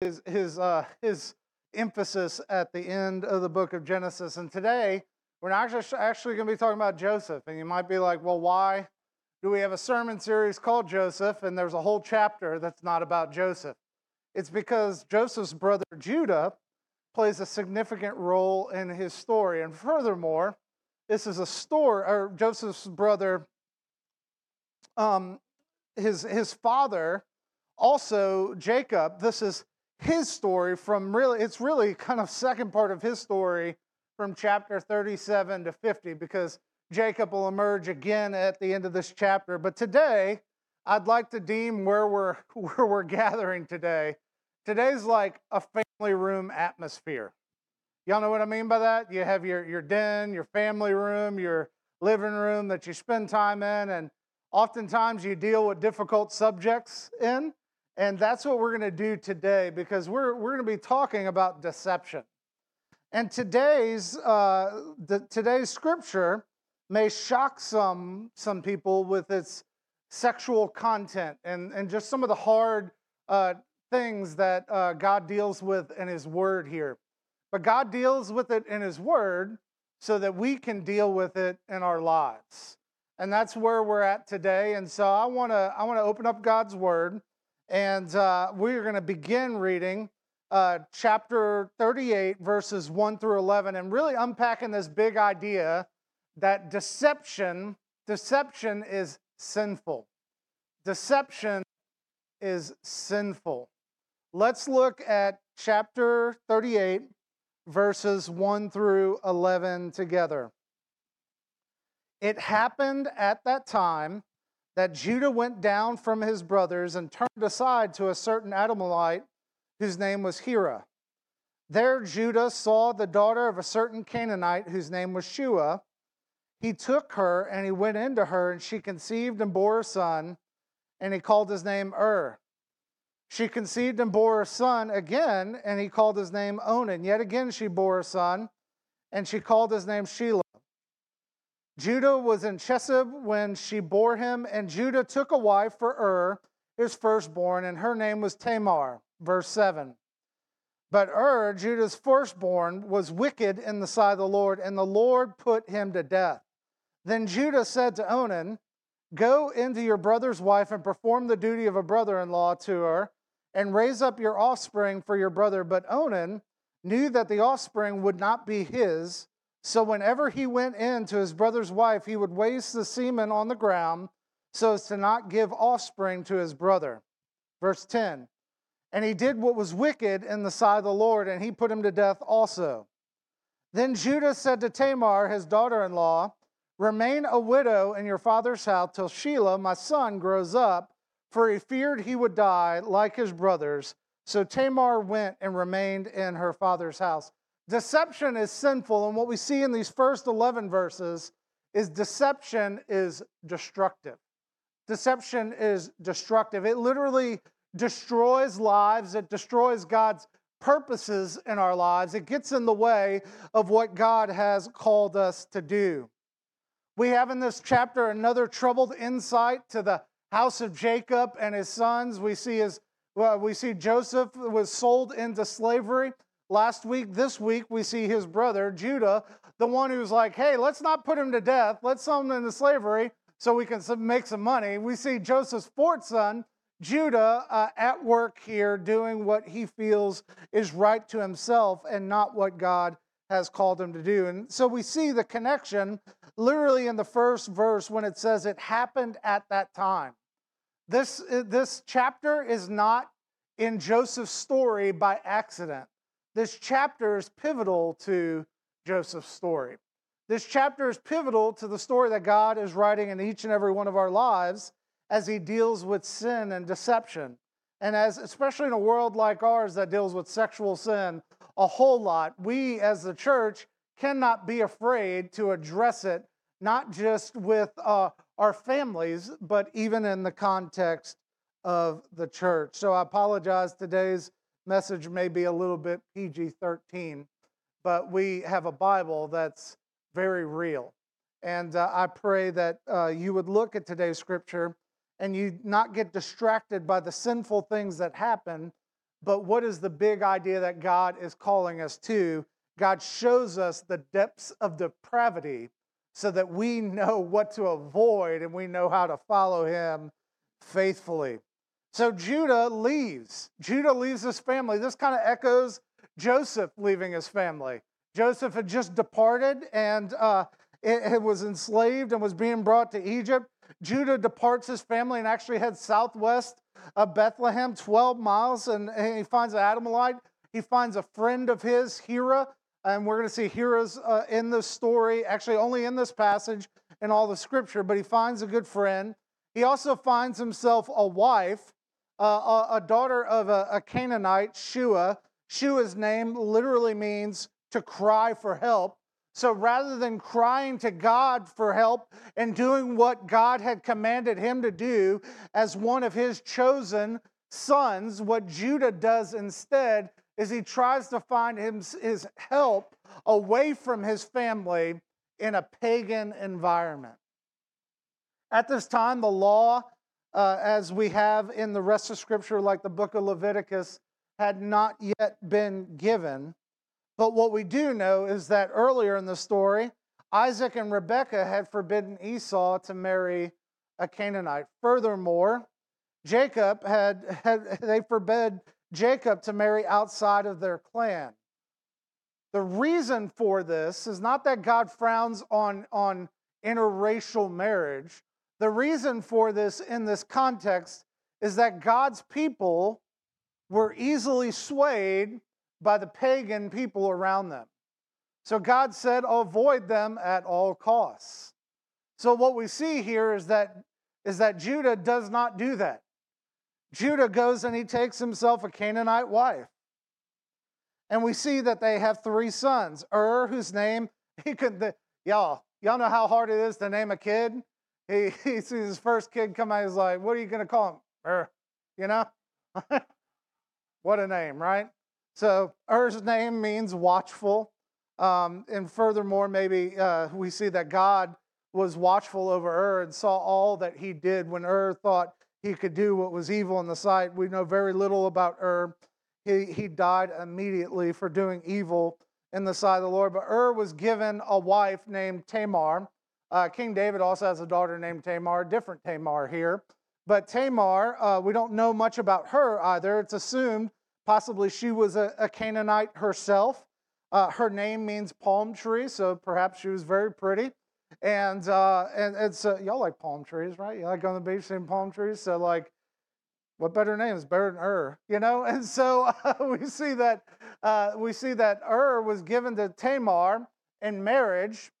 his his uh, his emphasis at the end of the book of Genesis. And today we're actually actually going to be talking about Joseph. And you might be like, well, why do we have a sermon series called Joseph? And there's a whole chapter that's not about Joseph. It's because Joseph's brother Judah plays a significant role in his story. And furthermore, this is a story, or Joseph's brother, um, his, his father, also Jacob, this is his story from really, it's really kind of second part of his story from chapter 37 to 50 because Jacob will emerge again at the end of this chapter. But today, I'd like to deem where we're, where we're gathering today. Today's like a family room atmosphere. Y'all know what I mean by that? You have your, your den, your family room, your living room that you spend time in, and oftentimes you deal with difficult subjects in. And that's what we're going to do today because we're, we're going to be talking about deception. And today's, uh, the, today's scripture may shock some, some people with its sexual content and, and just some of the hard uh, things that uh, God deals with in His Word here. But God deals with it in His Word so that we can deal with it in our lives. And that's where we're at today. And so I want to I want to open up God's Word and uh, we're going to begin reading uh, chapter 38, verses 1 through 11, and really unpacking this big idea that deception, deception is sinful. Deception is sinful. Let's look at chapter 38, verses 1 through 11 together. It happened at that time that Judah went down from his brothers and turned aside to a certain Adullamite whose name was Hira. There Judah saw the daughter of a certain Canaanite whose name was Shua. He took her and he went into her, and she conceived and bore a son, and he called his name Ur. She conceived and bore a son again, and he called his name Onan. Yet again she bore a son, and she called his name Shelah. Judah was in Chezib when she bore him, and Judah took a wife for Ur, his firstborn, and her name was Tamar. Verse 7. But Ur, Judah's firstborn, was wicked in the sight of the Lord, and the Lord put him to death. Then Judah said to Onan, Go into your brother's wife and perform the duty of a brother in law to her, and raise up your offspring for your brother. But Onan knew that the offspring would not be his so whenever he went in to his brother's wife, he would waste the semen on the ground so as to not give offspring to his brother. Verse 10 And he did what was wicked in the sight of the Lord, and he put him to death also. Then Judah said to Tamar, his daughter in law, Remain a widow in your father's house till Shelah, my son, grows up, for he feared he would die like his brothers. So Tamar went and remained in her father's house. Deception is sinful, and what we see in these first 11 verses is deception is destructive. Deception is destructive. It literally destroys lives, it destroys God's purposes in our lives, it gets in the way of what God has called us to do. We have in this chapter another troubled insight to the house of Jacob and his sons. We see his well, we see Joseph was sold into slavery. Last week, this week, we see his brother, Judah, the one who's like, hey, let's not put him to death. Let's sell him into slavery so we can make some money. We see Joseph's fourth son, Judah, uh, at work here doing what he feels is right to himself and not what God has called him to do. And so we see the connection literally in the first verse when it says it happened at that time. This, this chapter is not in Joseph's story by accident. This chapter is pivotal to Joseph's story. This chapter is pivotal to the story that God is writing in each and every one of our lives as he deals with sin and deception. And as especially in a world like ours that deals with sexual sin a whole lot, we as the church cannot be afraid to address it not just with uh, our families, but even in the context of the church. So I apologize. Today's message may be a little bit PG 13, but we have a Bible that's very real. And uh, I pray that uh, you would look at today's scripture and you not get distracted by the sinful things that happen, But what is the big idea that God is calling us to? God shows us the depths of depravity so that we know what to avoid and we know how to follow him faithfully. So Judah leaves. Judah leaves his family. This kind of echoes Joseph leaving his family. Joseph had just departed and uh, it, it was enslaved and was being brought to Egypt. Judah departs his family and actually heads southwest of Bethlehem, 12 miles, and, and he finds an Adullamite. He finds a friend of his, Hira, and we're going to see Hira's uh, in this story, actually only in this passage in all the scripture, but he finds a good friend. He also finds himself a wife, uh, a, daughter of a, a Canaanite, Shua. Shua's name literally means to cry for help. So rather than crying to God for help and doing what God had commanded him to do as one of his chosen sons, what Judah does instead is he tries to find his, his help away from his family in a pagan environment. At this time, the law, uh, as we have in the rest of Scripture, like the book of Leviticus, had not yet been given. But what we do know is that earlier in the story, Isaac and Rebekah had forbidden Esau to marry a Canaanite. Furthermore, Jacob had, had they forbid Jacob to marry outside of their clan. The reason for this is not that God frowns on, on interracial marriage. The reason for this in this context is that God's people were easily swayed by the pagan people around them. So God said, avoid them at all costs. So what we see here is that, is that Judah does not do that. Judah goes and he takes himself a Canaanite wife. And we see that they have three sons. Ur, whose name he could, the, y'all, y'all know how hard it is to name a kid? He, he sees his first kid come out, he's like, what are you going to call him? Ur, you know? what a name, right? So Er's name means watchful. Um, and furthermore, maybe uh, we see that God was watchful over Ur and saw all that he did when Ur thought he could do what was evil in the sight. We know very little about Ur. He, he died immediately for doing evil in the sight of the Lord. But Ur was given a wife named Tamar. Uh, King David also has a daughter named Tamar, different Tamar here. But Tamar, uh, we don't know much about her either. It's assumed Possibly she was a, a Canaanite herself. Uh, her name means palm tree, so perhaps she was very pretty. And uh, and it's y'all like palm trees, right? You like on the beach seeing palm trees. So like, what better name is better than Ur, you know? And so we see that uh, we see that Ur was given to Tamar in marriage,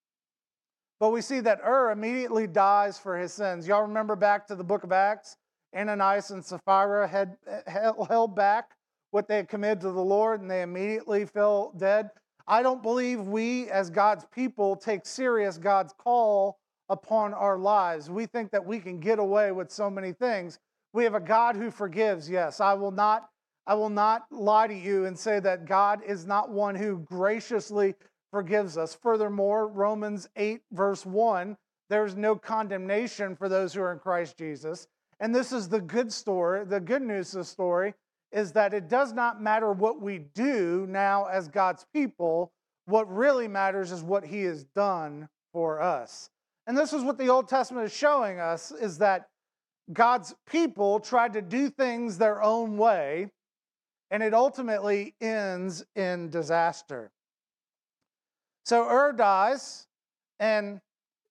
but we see that Ur immediately dies for his sins. Y'all remember back to the book of Acts? Ananias and Sapphira had eh, held back what they had committed to the Lord and they immediately fell dead. I don't believe we, as God's people, take serious God's call upon our lives. We think that we can get away with so many things. We have a God who forgives. Yes, I will not I will not lie to you and say that God is not one who graciously forgives us. Furthermore, Romans 8 verse 1, there's no condemnation for those who are in Christ Jesus. And this is the good story, the good news of the story is that it does not matter what we do now as God's people. What really matters is what He has done for us. And this is what the Old Testament is showing us is that God's people tried to do things their own way, and it ultimately ends in disaster. So Ur dies, and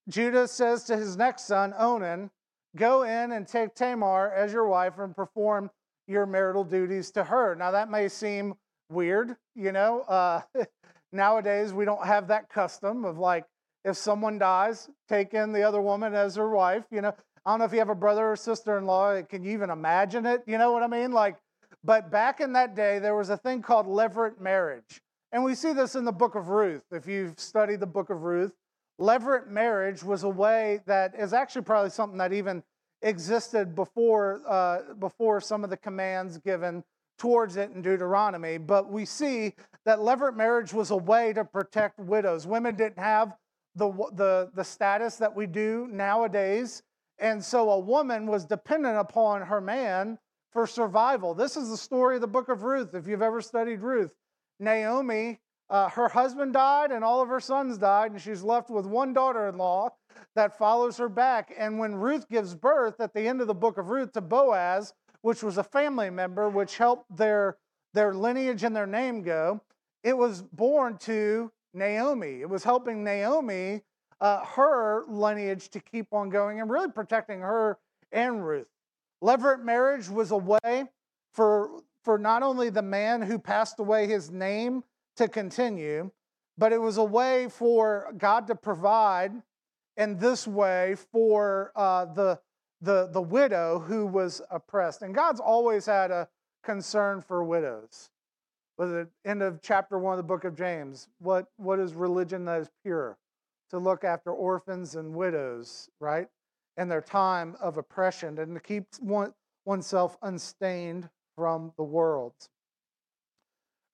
Judah says to his next son, Onan, Go in and take Tamar as your wife and perform your marital duties to her. Now, that may seem weird, you know. Uh, nowadays, we don't have that custom of like, if someone dies, take in the other woman as her wife, you know. I don't know if you have a brother or sister in law, can you even imagine it? You know what I mean? Like, but back in that day, there was a thing called levirate marriage. And we see this in the book of Ruth. If you've studied the book of Ruth, levirate marriage was a way that is actually probably something that even existed before, uh, before some of the commands given towards it in Deuteronomy. But we see that levirate marriage was a way to protect widows. Women didn't have the, the, the status that we do nowadays. And so a woman was dependent upon her man for survival. This is the story of the book of Ruth, if you've ever studied Ruth. Naomi, uh, her husband died and all of her sons died, and she's left with one daughter in law that follows her back. And when Ruth gives birth at the end of the book of Ruth to Boaz, which was a family member, which helped their, their lineage and their name go, it was born to Naomi. It was helping Naomi, uh, her lineage to keep on going and really protecting her and Ruth. Levirate marriage was a way for, for not only the man who passed away his name to continue, but it was a way for God to provide in this way for uh, the, the, the widow who was oppressed. And God's always had a concern for widows. Was it end of chapter one of the book of James? What, what is religion that is pure? To look after orphans and widows, right? In their time of oppression and to keep one, oneself unstained from the world.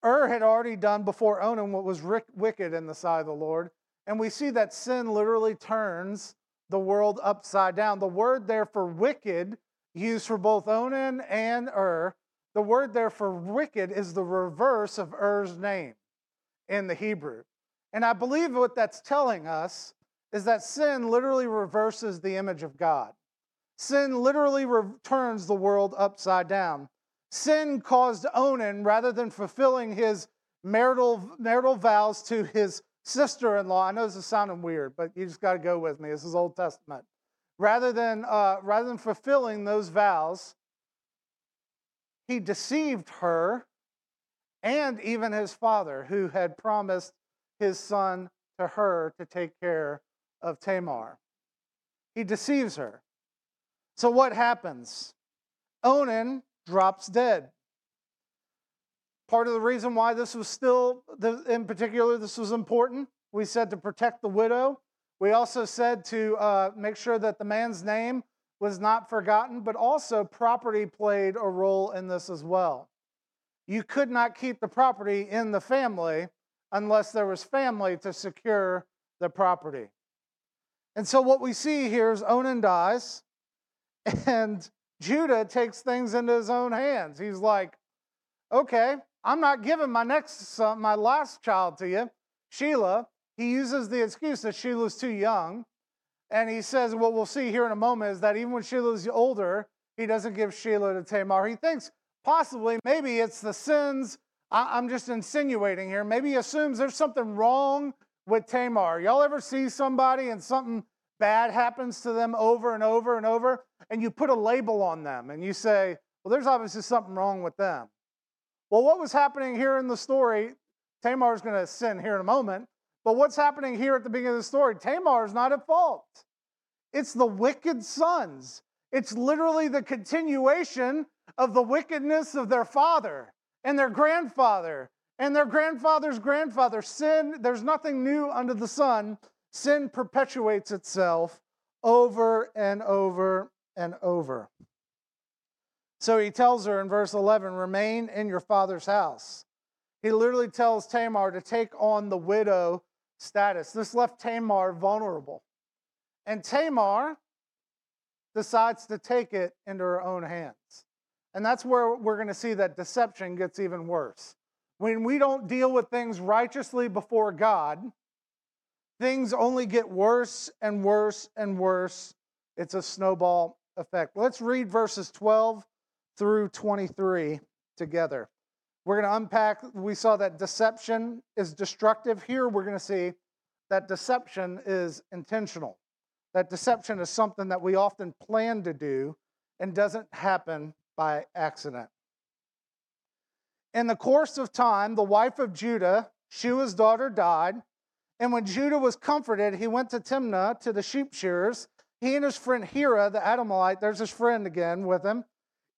Ur had already done before Onan what was wicked in the sight of the Lord. And we see that sin literally turns the world upside down. The word there for wicked, used for both Onan and Ur, the word there for wicked is the reverse of Er's name in the Hebrew. And I believe what that's telling us is that sin literally reverses the image of God. Sin literally turns the world upside down. Sin caused Onan, rather than fulfilling his marital, marital vows to his sister in law, I know this is sounding weird, but you just got to go with me. This is Old Testament. Rather than, uh, rather than fulfilling those vows, he deceived her and even his father, who had promised his son to her to take care of Tamar. He deceives her. So, what happens? Onan drops dead. Part of the reason why this was still, in particular, this was important, we said to protect the widow. We also said to uh, make sure that the man's name was not forgotten, but also property played a role in this as well. You could not keep the property in the family unless there was family to secure the property. And so what we see here is Onan dies, and Judah takes things into his own hands. He's like, okay, I'm not giving my next son, my last child to you, Shelah. He uses the excuse that Shelah's too young. And he says, what we'll see here in a moment is that even when Shelah's older, he doesn't give Shelah to Tamar. He thinks possibly, maybe it's the sins. I'm just insinuating here. Maybe he assumes there's something wrong with Tamar. Y'all ever see somebody and something bad happens to them over and over and over, and you put a label on them and you say, well, there's obviously something wrong with them. Well, what was happening here in the story, Tamar is going to sin here in a moment, but what's happening here at the beginning of the story? Tamar is not at fault. It's the wicked sons. It's literally the continuation of the wickedness of their father and their grandfather and their grandfather's grandfather. Sin, there's nothing new under the sun sin perpetuates itself over and over and over. So he tells her in verse 11, remain in your father's house. He literally tells Tamar to take on the widow status. This left Tamar vulnerable. And Tamar decides to take it into her own hands. And that's where we're going to see that deception gets even worse. When we don't deal with things righteously before God, things only get worse and worse and worse. It's a snowball effect. Let's read verses 12 through 23 together. We're going to unpack, we saw that deception is destructive. Here we're going to see that deception is intentional. That deception is something that we often plan to do and doesn't happen by accident. In the course of time, the wife of Judah, Shua's daughter, died and when Judah was comforted, he went to Timnah to the sheep shearers. He and his friend Hira, the Adullamite, there's his friend again with him.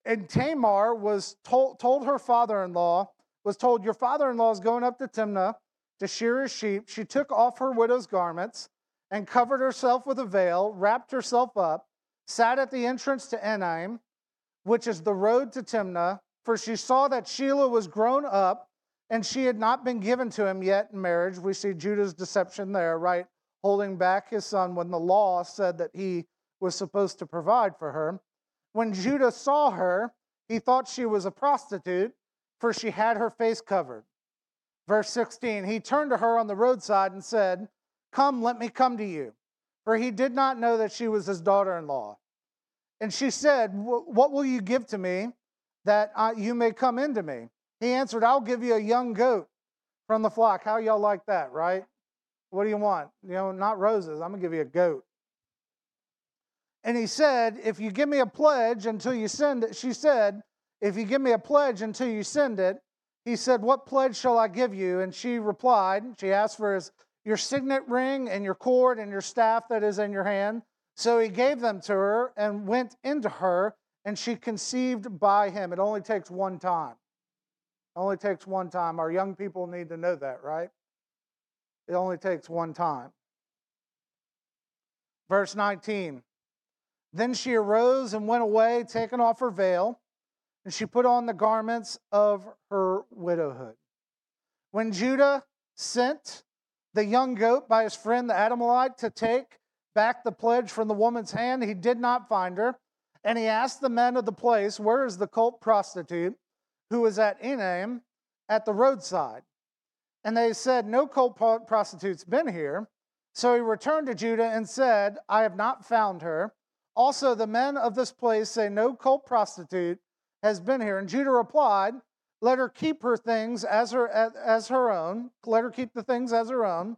And Tamar was told, told her father in law, was told, Your father in law is going up to Timnah to shear his sheep. She took off her widow's garments and covered herself with a veil, wrapped herself up, sat at the entrance to Enaim, which is the road to Timnah, for she saw that Shelah was grown up and she had not been given to him yet in marriage. We see Judah's deception there, right? Holding back his son when the law said that he was supposed to provide for her. When Judah saw her, he thought she was a prostitute, for she had her face covered. Verse 16 He turned to her on the roadside and said, Come, let me come to you. For he did not know that she was his daughter in law. And she said, What will you give to me that you may come into me? He answered, I'll give you a young goat from the flock. How y'all like that, right? What do you want? You know, not roses. I'm going to give you a goat. And he said, If you give me a pledge until you send it, she said, If you give me a pledge until you send it, he said, What pledge shall I give you? And she replied, She asked for his, your signet ring and your cord and your staff that is in your hand. So he gave them to her and went into her, and she conceived by him. It only takes one time. Only takes one time. Our young people need to know that, right? It only takes one time. Verse 19 Then she arose and went away, taking off her veil, and she put on the garments of her widowhood. When Judah sent the young goat by his friend the Adullamite to take back the pledge from the woman's hand, he did not find her. And he asked the men of the place, Where is the cult prostitute who was at Enaim at the roadside? And they said, No cult prostitute's been here. So he returned to Judah and said, I have not found her. Also, the men of this place say, No cult prostitute has been here. And Judah replied, Let her keep her things as her, as her own. Let her keep the things as her own.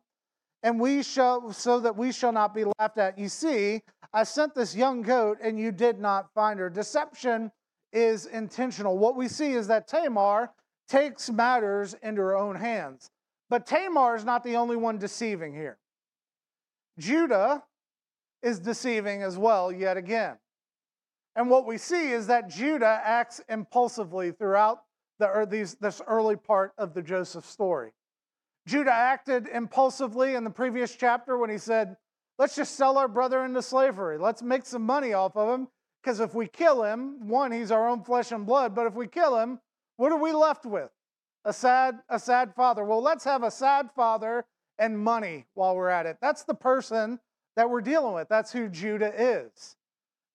And we shall, so that we shall not be laughed at. You see, I sent this young goat and you did not find her. Deception is intentional. What we see is that Tamar takes matters into her own hands. But Tamar is not the only one deceiving here. Judah is deceiving as well, yet again. And what we see is that Judah acts impulsively throughout the, these, this early part of the Joseph story. Judah acted impulsively in the previous chapter when he said, Let's just sell our brother into slavery. Let's make some money off of him. Because if we kill him, one, he's our own flesh and blood. But if we kill him, what are we left with? A sad, a sad father. Well, let's have a sad father and money while we're at it. That's the person that we're dealing with. That's who Judah is.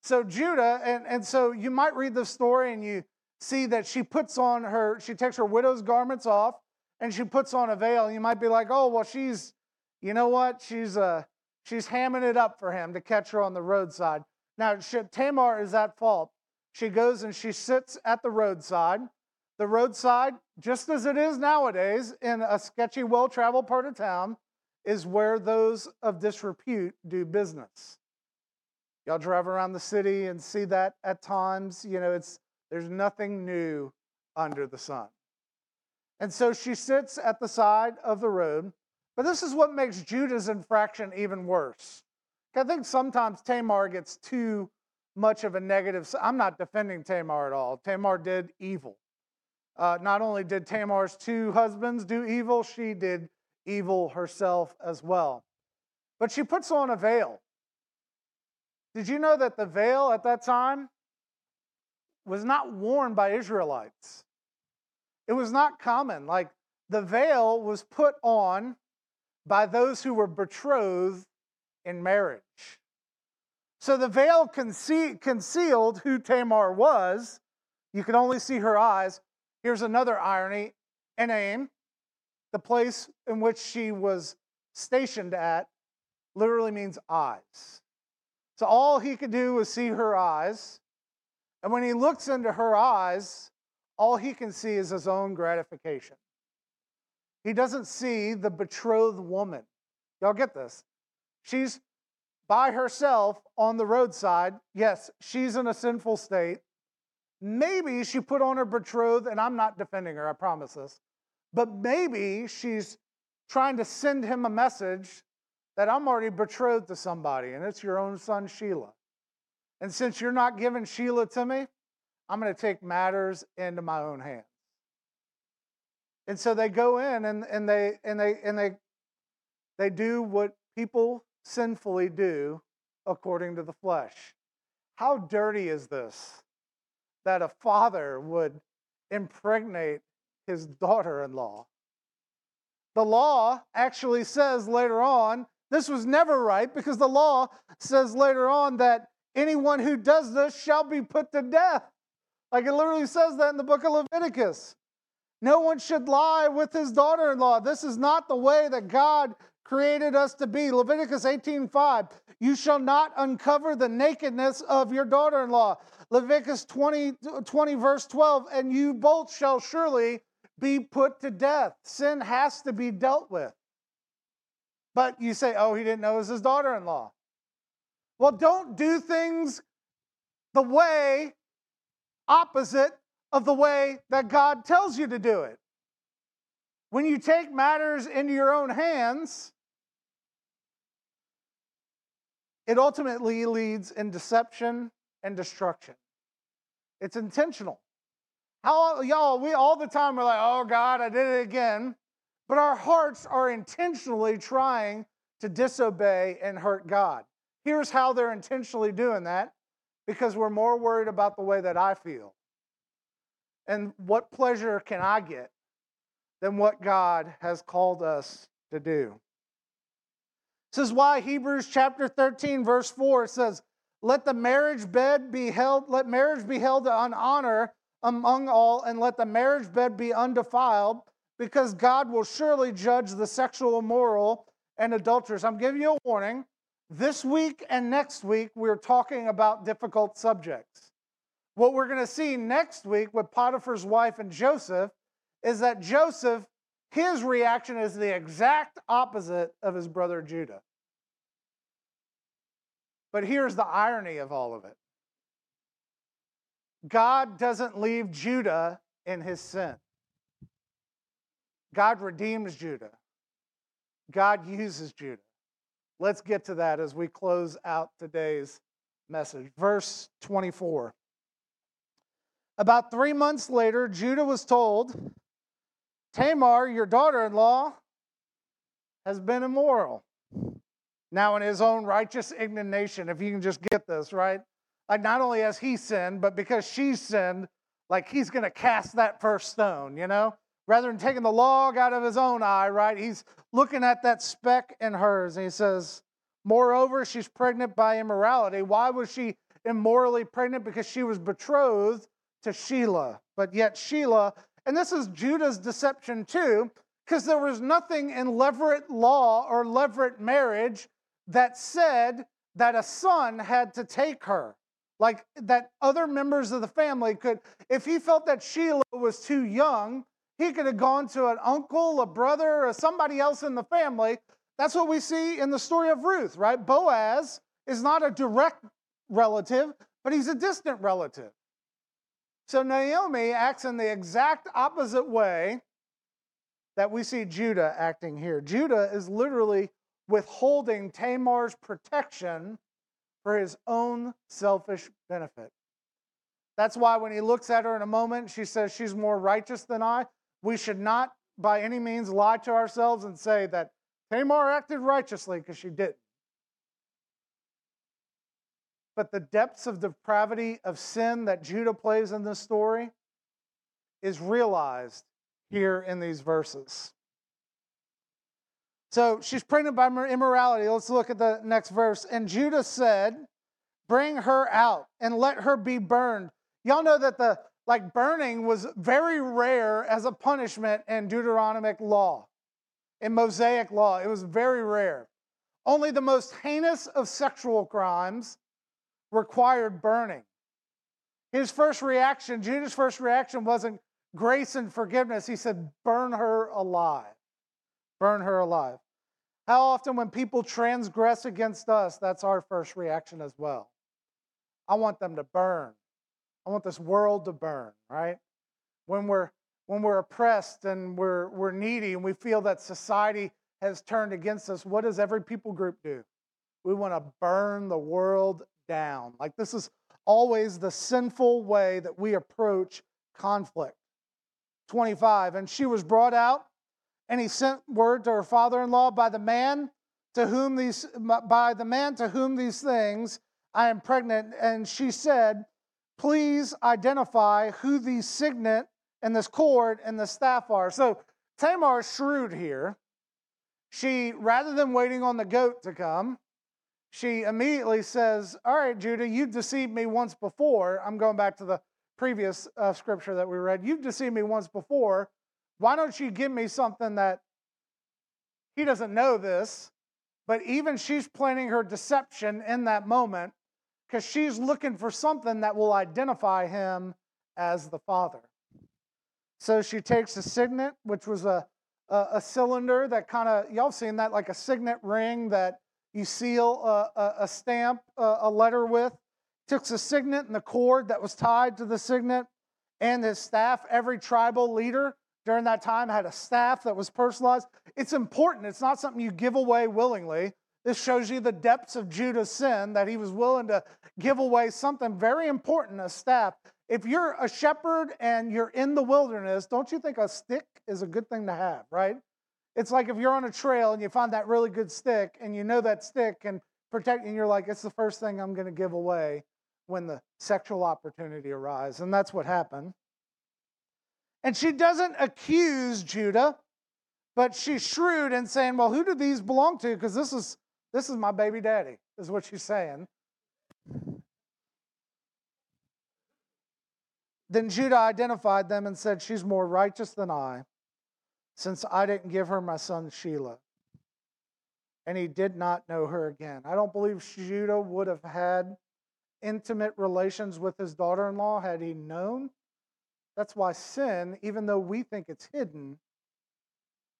So, Judah, and, and so you might read the story and you see that she puts on her, she takes her widow's garments off and she puts on a veil. You might be like, oh, well, she's, you know what? She's, uh, she's hamming it up for him to catch her on the roadside. Now, Tamar is at fault. She goes and she sits at the roadside the roadside, just as it is nowadays in a sketchy, well traveled part of town, is where those of disrepute do business. Y'all drive around the city and see that at times. You know, it's there's nothing new under the sun. And so she sits at the side of the road. But this is what makes Judah's infraction even worse. I think sometimes Tamar gets too much of a negative. I'm not defending Tamar at all. Tamar did evil. Uh, not only did Tamar's two husbands do evil, she did evil herself as well. But she puts on a veil. Did you know that the veil at that time was not worn by Israelites? It was not common. Like the veil was put on by those who were betrothed in marriage. So the veil conce- concealed who Tamar was. You could only see her eyes, Here's another irony Enaim, the place in which she was stationed at, literally means eyes. So all he could do was see her eyes. And when he looks into her eyes, all he can see is his own gratification. He doesn't see the betrothed woman. Y'all get this? She's by herself on the roadside. Yes, she's in a sinful state. Maybe she put on her betrothed, and I'm not defending her, I promise this, but maybe she's trying to send him a message that I'm already betrothed to somebody, and it's your own son, Shelah. And since you're not giving Shelah to me, I'm going to take matters into my own hands. And so they go in and, and they and they and they they do what people sinfully do according to the flesh. How dirty is this? That a father would impregnate his daughter in law. The law actually says later on, this was never right because the law says later on that anyone who does this shall be put to death. Like it literally says that in the book of Leviticus. No one should lie with his daughter in law. This is not the way that God created us to be. Leviticus 18:5. You shall not uncover the nakedness of your daughter in law. Leviticus 20, 20, verse 12. And you both shall surely be put to death. Sin has to be dealt with. But you say, oh, he didn't know it was his daughter in law. Well, don't do things the way opposite of the way that God tells you to do it. When you take matters into your own hands, it ultimately leads in deception and destruction. It's intentional. How y'all, we all the time are like, oh God, I did it again. But our hearts are intentionally trying to disobey and hurt God. Here's how they're intentionally doing that because we're more worried about the way that I feel. And what pleasure can I get than what God has called us to do? This is why Hebrews chapter 13, verse 4 says, Let the marriage bed be held, let marriage be held on honor among all, and let the marriage bed be undefiled, because God will surely judge the sexual immoral and adulterers. I'm giving you a warning. This week and next week, we're talking about difficult subjects. What we're going to see next week with Potiphar's wife and Joseph is that Joseph, his reaction is the exact opposite of his brother Judah. But here's the irony of all of it God doesn't leave Judah in his sin. God redeems Judah. God uses Judah. Let's get to that as we close out today's message. Verse 24. About three months later, Judah was told, Tamar, your daughter in law, has been immoral. Now, in his own righteous indignation, if you can just get this, right? Like, not only has he sinned, but because she's sinned, like he's going to cast that first stone, you know? Rather than taking the log out of his own eye, right? He's looking at that speck in hers, and he says, Moreover, she's pregnant by immorality. Why was she immorally pregnant? Because she was betrothed to Shelah. But yet, Shelah, and this is Judah's deception too, because there was nothing in Levirate law or Levirate marriage that said that a son had to take her. Like that other members of the family could, if he felt that Shelah was too young, he could have gone to an uncle, a brother, or somebody else in the family. That's what we see in the story of Ruth, right? Boaz is not a direct relative, but he's a distant relative. So Naomi acts in the exact opposite way that we see Judah acting here. Judah is literally withholding Tamar's protection for his own selfish benefit. That's why when he looks at her in a moment, she says she's more righteous than I. We should not by any means lie to ourselves and say that Tamar acted righteously because she didn't. But the depths of depravity of sin that Judah plays in this story is realized here in these verses. So she's pregnant by immorality. Let's look at the next verse. And Judah said, Bring her out and let her be burned. Y'all know that the like burning was very rare as a punishment in Deuteronomic law, in Mosaic law. It was very rare. Only the most heinous of sexual crimes required burning. His first reaction, Judah's first reaction wasn't grace and forgiveness. He said, burn her alive. Burn her alive. How often, when people transgress against us, that's our first reaction as well. I want them to burn. I want this world to burn, right? When we're when we're oppressed and we're we're needy and we feel that society has turned against us, what does every people group do? We want to burn the world down. Like this is always the sinful way that we approach conflict. 25. And she was brought out, and he sent word to her father-in-law by the man to whom these by the man to whom these things I am pregnant. And she said, Please identify who these signet and this cord and the staff are. So Tamar is shrewd here. She, rather than waiting on the goat to come, she immediately says, All right, Judah, you deceived me once before. I'm going back to the previous uh, scripture that we read, You've deceived me once before. Why don't you give me something that he doesn't know this, but even she's planning her deception in that moment because she's looking for something that will identify him as the father. So she takes a signet, which was a, a, a cylinder that kind of, y'all seen that, like a signet ring that you seal a, a, a stamp, a letter with. Took the signet and the cord that was tied to the signet and his staff. Every tribal leader during that time had a staff that was personalized. It's important, it's not something you give away willingly. This shows you the depths of Judah's sin that he was willing to give away something very important a staff. If you're a shepherd and you're in the wilderness, don't you think a stick is a good thing to have, right? It's like if you're on a trail and you find that really good stick and you know that stick can protect, and you're like, it's the first thing I'm going to give away when the sexual opportunity arises. And that's what happened. And she doesn't accuse Judah, but she's shrewd in saying, well, who do these belong to? Because this is this is my baby daddy, is what she's saying. Then Judah identified them and said, She's more righteous than I, since I didn't give her my son Shelah. And he did not know her again. I don't believe Judah would have had intimate relations with his daughter in law had he known. That's why sin, even though we think it's hidden,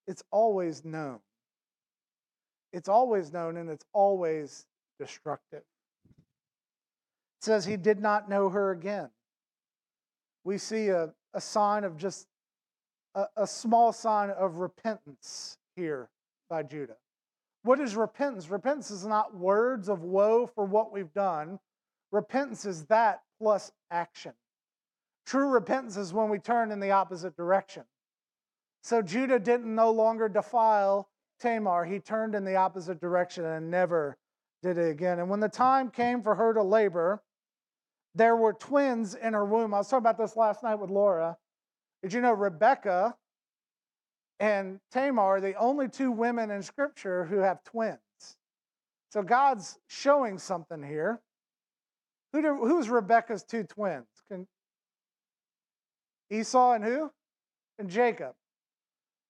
it's always known. It's always known and it's always destructive. It says he did not know her again. We see a, a sign of just a, a small sign of repentance here by Judah. What is repentance? Repentance is not words of woe for what we've done. Repentance is that plus action. True repentance is when we turn in the opposite direction. So Judah didn't no longer defile Tamar. He turned in the opposite direction and never did it again. And when the time came for her to labor, there were twins in her womb. I was talking about this last night with Laura. Did you know Rebecca and Tamar are the only two women in Scripture who have twins? So God's showing something here. Who do, who's Rebecca's two twins? Can, Esau and who? And Jacob.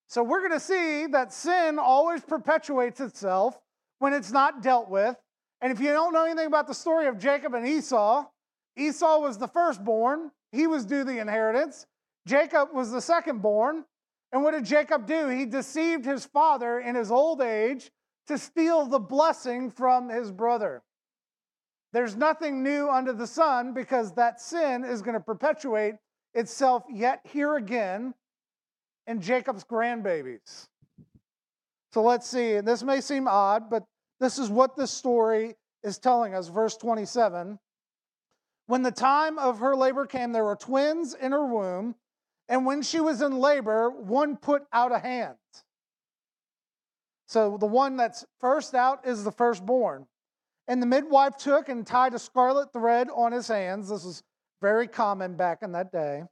So we're going to see that sin always perpetuates itself when it's not dealt with. And if you don't know anything about the story of Jacob and Esau, Esau was the firstborn, he was due the inheritance. Jacob was the secondborn. And what did Jacob do? He deceived his father in his old age to steal the blessing from his brother. There's nothing new under the sun because that sin is going to perpetuate itself yet here again in Jacob's grandbabies. So let's see. And this may seem odd, but this is what this story is telling us. Verse 27 When the time of her labor came, there were twins in her womb, and when she was in labor, one put out a hand. So the one that's first out is the firstborn. And the midwife took and tied a scarlet thread on his hands. This was very common back in that day.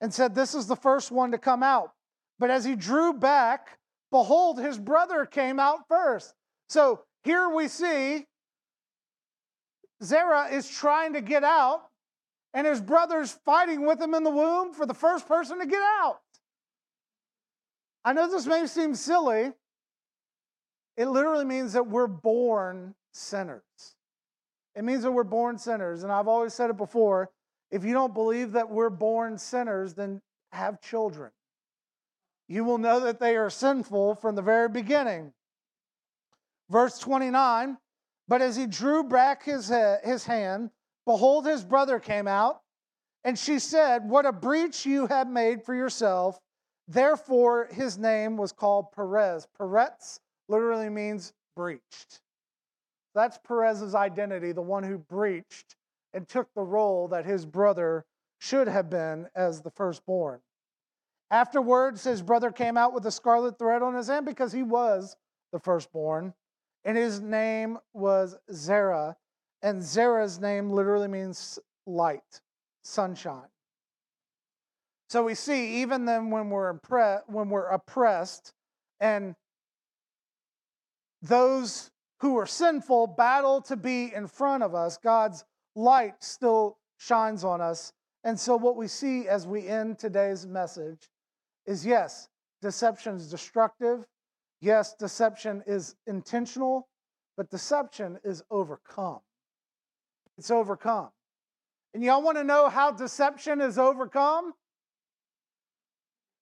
And said, This is the first one to come out. But as he drew back, behold, his brother came out first. So here we see Zerah is trying to get out, and his brother's fighting with him in the womb for the first person to get out. I know this may seem silly. It literally means that we're born sinners. It means that we're born sinners. And I've always said it before if you don't believe that we're born sinners, then have children. You will know that they are sinful from the very beginning. Verse 29 But as he drew back his, his hand, behold, his brother came out. And she said, What a breach you have made for yourself. Therefore, his name was called Perez. Perez literally means breached. That's Perez's identity, the one who breached and took the role that his brother should have been as the firstborn. Afterwards, his brother came out with a scarlet thread on his hand because he was the firstborn, and his name was Zerah. And Zerah's name literally means light, sunshine. So we see, even then, when we're, impre- when we're oppressed and those who are sinful battle to be in front of us, God's light still shines on us And so, what we see as we end today's message is yes, deception is destructive. Yes, deception is intentional, but deception is overcome. It's overcome. And y'all want to know how deception is overcome?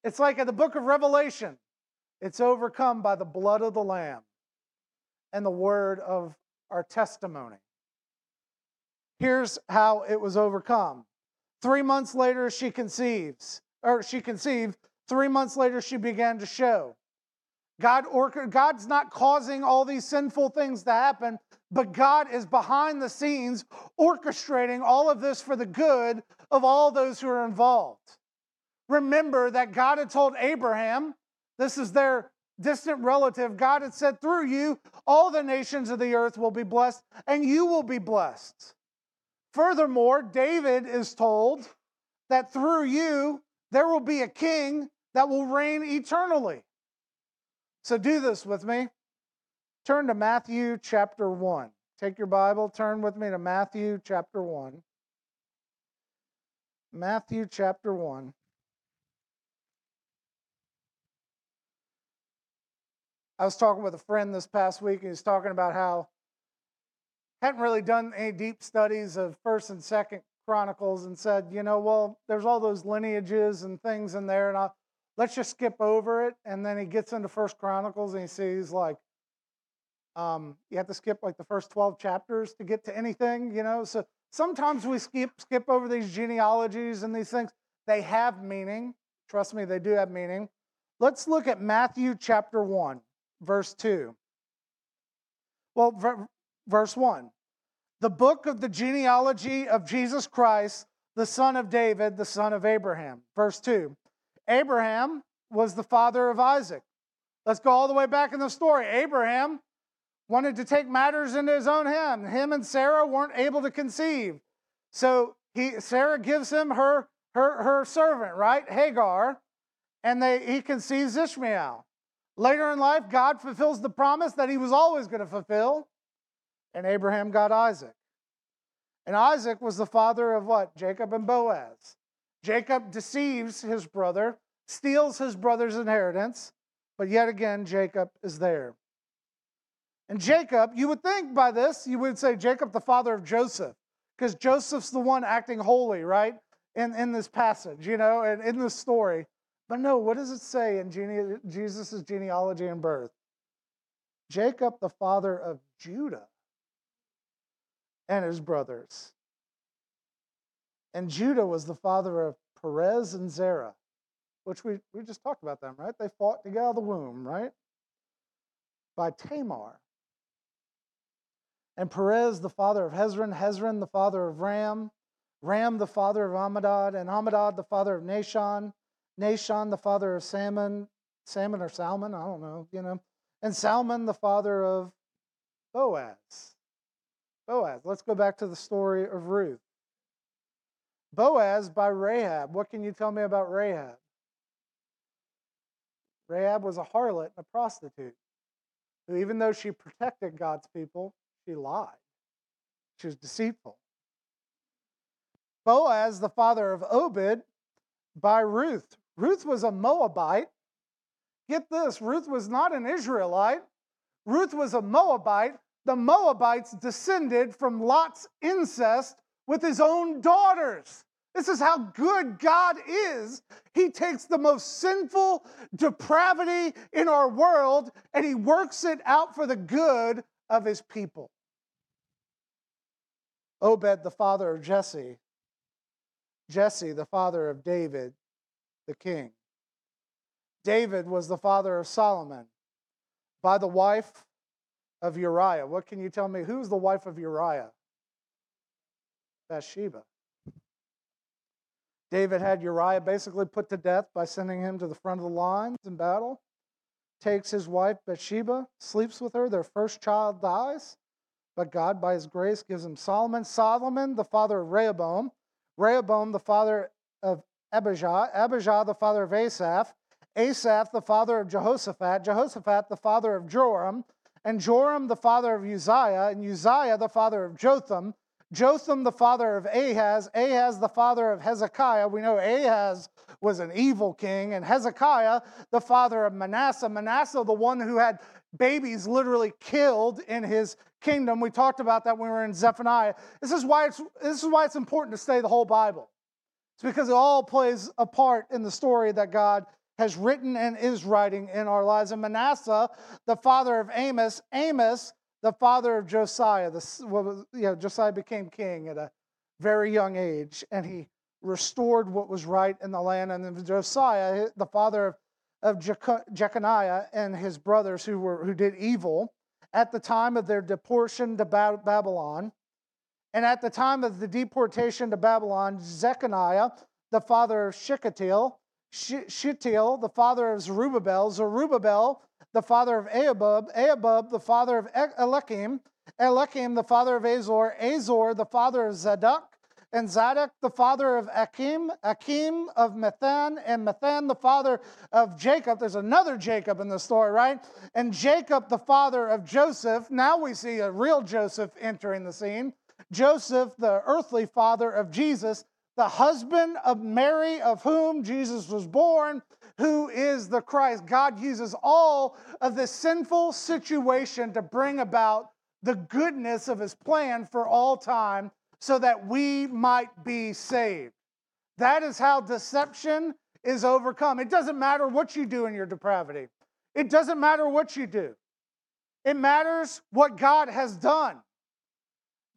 It's like in the book of Revelation it's overcome by the blood of the Lamb and the word of our testimony. Here's how it was overcome. Three months later, she conceives, or she conceived. Three months later, she began to show. God or, God's not causing all these sinful things to happen, but God is behind the scenes orchestrating all of this for the good of all those who are involved. Remember that God had told Abraham, this is their distant relative, God had said, through you, all the nations of the earth will be blessed, and you will be blessed. Furthermore, David is told that through you, there will be a king that will reign eternally. So do this with me. Turn to Matthew chapter 1. Take your Bible, turn with me to Matthew chapter 1. Matthew chapter 1. I was talking with a friend this past week, and he's talking about how hadn't really done any deep studies of First and Second Chronicles, and said, you know, well, there's all those lineages and things in there, and I, let's just skip over it. And then he gets into First Chronicles, and he sees like, um, you have to skip like the first 12 chapters to get to anything, you know. So sometimes we skip skip over these genealogies and these things. They have meaning. Trust me, they do have meaning. Let's look at Matthew chapter 1 verse 2. Well, verse 1. The book of the genealogy of Jesus Christ, the son of David, the son of Abraham. Verse 2. Abraham was the father of Isaac. Let's go all the way back in the story. Abraham wanted to take matters into his own hand. Him and Sarah weren't able to conceive. So he, Sarah gives him her, her, her servant, right? Hagar, and they, he conceives Ishmael. Later in life, God fulfills the promise that he was always going to fulfill, and Abraham got Isaac. And Isaac was the father of what? Jacob and Boaz. Jacob deceives his brother, steals his brother's inheritance, but yet again, Jacob is there. And Jacob, you would think by this, you would say Jacob, the father of Joseph, because Joseph's the one acting holy, right? In, in this passage, you know, and in this story. But no, what does it say in gene- Jesus' genealogy and birth? Jacob, the father of Judah and his brothers. And Judah was the father of Perez and Zerah, which we, we just talked about them, right? They fought to get out of the womb, right? By Tamar. And Perez, the father of Hezron, Hezron, the father of Ram, Ram, the father of Amminadab, and Amminadab, the father of Nahshon, Nahshon, the father of Salmon, Salmon or Salmon, I don't know, you know, and Salmon, the father of Boaz. Boaz. Let's go back to the story of Ruth. Boaz by Rahab. What can you tell me about Rahab? Rahab was a harlot and a prostitute who, even though she protected God's people, she lied. She was deceitful. Boaz, the father of Obed, by Ruth. Ruth was a Moabite. Get this Ruth was not an Israelite, Ruth was a Moabite. The Moabites descended from Lot's incest with his own daughters. This is how good God is. He takes the most sinful depravity in our world and he works it out for the good of his people. Obed, the father of Jesse, Jesse, the father of David, the king. David was the father of Solomon by the wife of Uriah. What can you tell me? Who's the wife of Uriah? Bathsheba. David had Uriah basically put to death by sending him to the front of the lines in battle. Takes his wife Bathsheba, sleeps with her. Their first child dies, but God, by his grace, gives him Solomon. Solomon, the father of Rehoboam. Rehoboam, the father of Abijah, Abijah the father of Asaph, Asaph the father of Jehoshaphat, Jehoshaphat the father of Joram, and Joram the father of Uzziah, and Uzziah the father of Jotham, Jotham, the father of Ahaz, Ahaz, the father of Hezekiah. We know Ahaz was an evil king, and Hezekiah, the father of Manasseh. Manasseh, the one who had babies literally killed in his kingdom. We talked about that when we were in Zephaniah. This is why it's, this is why it's important to study the whole Bible. It's because it all plays a part in the story that God has written and is writing in our lives. And Manasseh, the father of Amos, Amos, the father of Josiah, the, well, you know, Josiah became king at a very young age, and he restored what was right in the land. And then Josiah, the father of, of Jeconiah and his brothers who, were, who did evil at the time of their deportation to Babylon. And at the time of the deportation to Babylon, Zechariah, the father of Shealtiel, Shealtiel, the father of Zerubbabel, Zerubbabel, the father of Ahubab, Ahubab, the father of Eliakim, Eliakim, the father of Azor, Azor, the father of Zadok, and Zadok, the father of Akim, Akim of Matthan, and Matthan, the father of Jacob. There's another Jacob in the story, right? And Jacob, the father of Joseph. Now we see a real Joseph entering the scene. Joseph, the earthly father of Jesus, the husband of Mary, of whom Jesus was born, who is the Christ. God uses all of this sinful situation to bring about the goodness of his plan for all time so that we might be saved. That is how deception is overcome. It doesn't matter what you do in your depravity, it doesn't matter what you do. It matters what God has done.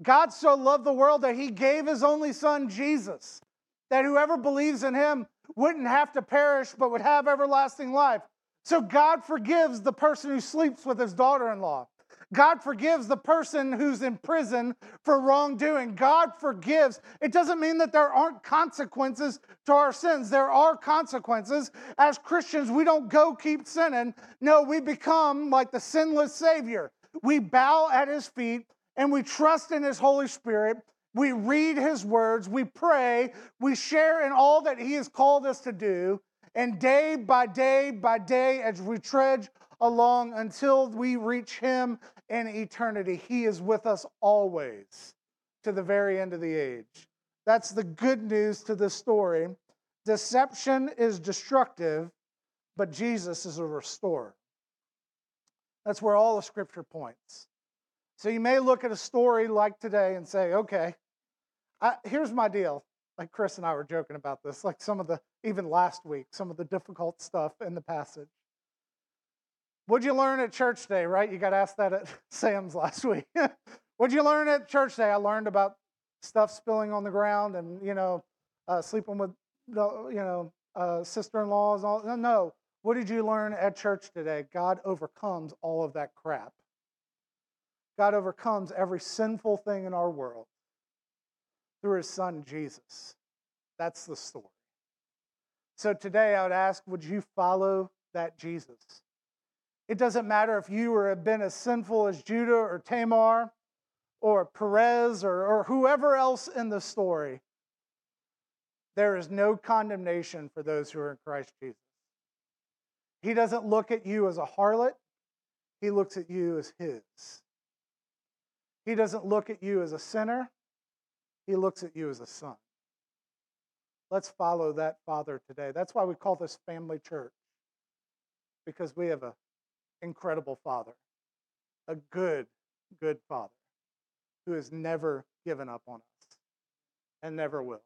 God so loved the world that he gave his only son, Jesus, that whoever believes in him wouldn't have to perish but would have everlasting life. So God forgives the person who sleeps with his daughter in law. God forgives the person who's in prison for wrongdoing. God forgives. It doesn't mean that there aren't consequences to our sins. There are consequences. As Christians, we don't go keep sinning. No, we become like the sinless Savior. We bow at his feet and we trust in his Holy Spirit. We read his words, we pray, we share in all that he has called us to do. And day by day by day, as we trudge along until we reach him in eternity, he is with us always to the very end of the age. That's the good news to this story. Deception is destructive, but Jesus is a restorer. That's where all the scripture points. So you may look at a story like today and say, okay, I, here's my deal. Like Chris and I were joking about this, like some of the, even last week, some of the difficult stuff in the passage. What'd you learn at church day, right? You got asked that at Sam's last week. What'd you learn at church day? I learned about stuff spilling on the ground and, you know, uh, sleeping with, you know, uh, sister-in-laws. No, no. What did you learn at church today? God overcomes all of that crap. God overcomes every sinful thing in our world through his son Jesus. That's the story. So today I would ask would you follow that Jesus? It doesn't matter if you have been as sinful as Judah or Tamar or Perez or, or whoever else in the story. There is no condemnation for those who are in Christ Jesus. He doesn't look at you as a harlot, he looks at you as his. He doesn't look at you as a sinner, he looks at you as a son. Let's follow that father today. That's why we call this family church, because we have an incredible father, a good, good father who has never given up on us and never will.